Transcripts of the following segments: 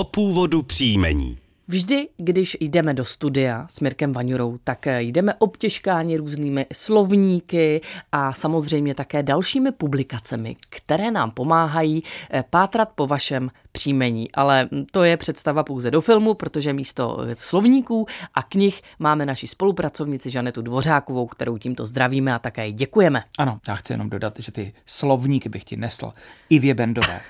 o původu příjmení. Vždy, když jdeme do studia s Mirkem Vaňurou, tak jdeme obtěžkáni různými slovníky a samozřejmě také dalšími publikacemi, které nám pomáhají eh, pátrat po vašem příjmení. Ale to je představa pouze do filmu, protože místo slovníků a knih máme naši spolupracovnici Žanetu Dvořákovou, kterou tímto zdravíme a také děkujeme. Ano, já chci jenom dodat, že ty slovníky bych ti nesl. I Bendové.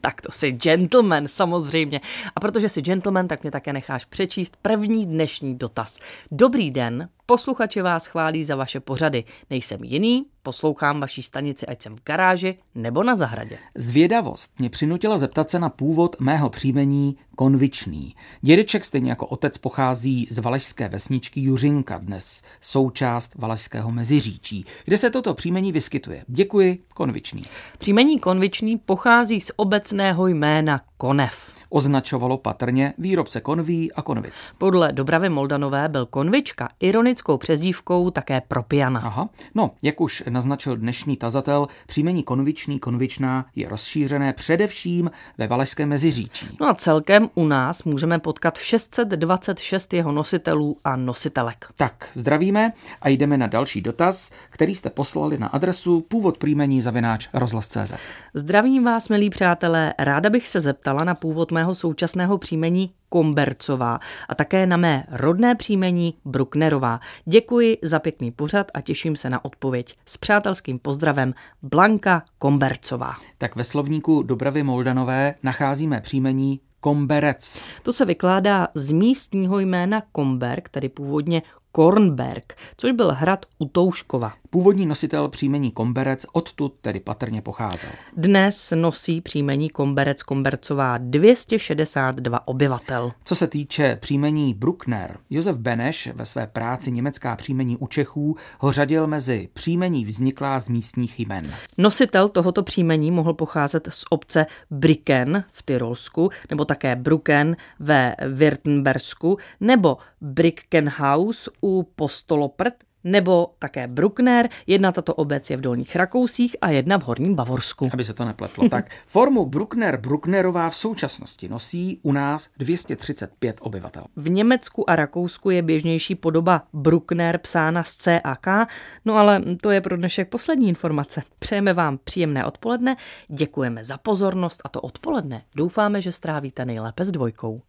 Tak to si gentleman, samozřejmě. A protože si gentleman, tak mě také necháš přečíst první dnešní dotaz. Dobrý den, Posluchači vás chválí za vaše pořady. Nejsem jiný, poslouchám vaší stanici, ať jsem v garáži nebo na zahradě. Zvědavost mě přinutila zeptat se na původ mého příjmení Konvičný. Dědeček stejně jako otec pochází z valašské vesničky Juřinka, dnes součást valašského Meziříčí, kde se toto příjmení vyskytuje. Děkuji, Konvičný. Příjmení Konvičný pochází z obecného jména Konev označovalo patrně výrobce konví a konvic. Podle Dobravy Moldanové byl konvička ironickou přezdívkou také pro piana. Aha, no, jak už naznačil dnešní tazatel, příjmení konvičný, konvičná je rozšířené především ve Valašském meziříčí. No a celkem u nás můžeme potkat 626 jeho nositelů a nositelek. Tak, zdravíme a jdeme na další dotaz, který jste poslali na adresu původ příjmení zavináč rozhlas.cz. Zdravím vás, milí přátelé, ráda bych se zeptala na původ mého současného příjmení Kombercová a také na mé rodné příjmení Brucknerová. Děkuji za pěkný pořad a těším se na odpověď. S přátelským pozdravem Blanka Kombercová. Tak ve slovníku Dobravy Moldanové nacházíme příjmení Komberec. To se vykládá z místního jména Komberg, tedy původně Kornberg, což byl hrad u Touškova. Původní nositel příjmení Komberec odtud tedy patrně pocházel. Dnes nosí příjmení Komberec Kombercová 262 obyvatel. Co se týče příjmení Bruckner, Josef Beneš ve své práci Německá příjmení u Čechů ho řadil mezi příjmení vzniklá z místních jmen. Nositel tohoto příjmení mohl pocházet z obce Briken v Tyrolsku, nebo také Brucken ve Württembersku, nebo Brickenhaus u Postoloprt nebo také Bruckner. Jedna tato obec je v Dolních Rakousích a jedna v Horním Bavorsku. Aby se to nepletlo. tak formu Bruckner Brucknerová v současnosti nosí u nás 235 obyvatel. V Německu a Rakousku je běžnější podoba Bruckner psána z C a K, no ale to je pro dnešek poslední informace. Přejeme vám příjemné odpoledne, děkujeme za pozornost a to odpoledne doufáme, že strávíte nejlépe s dvojkou.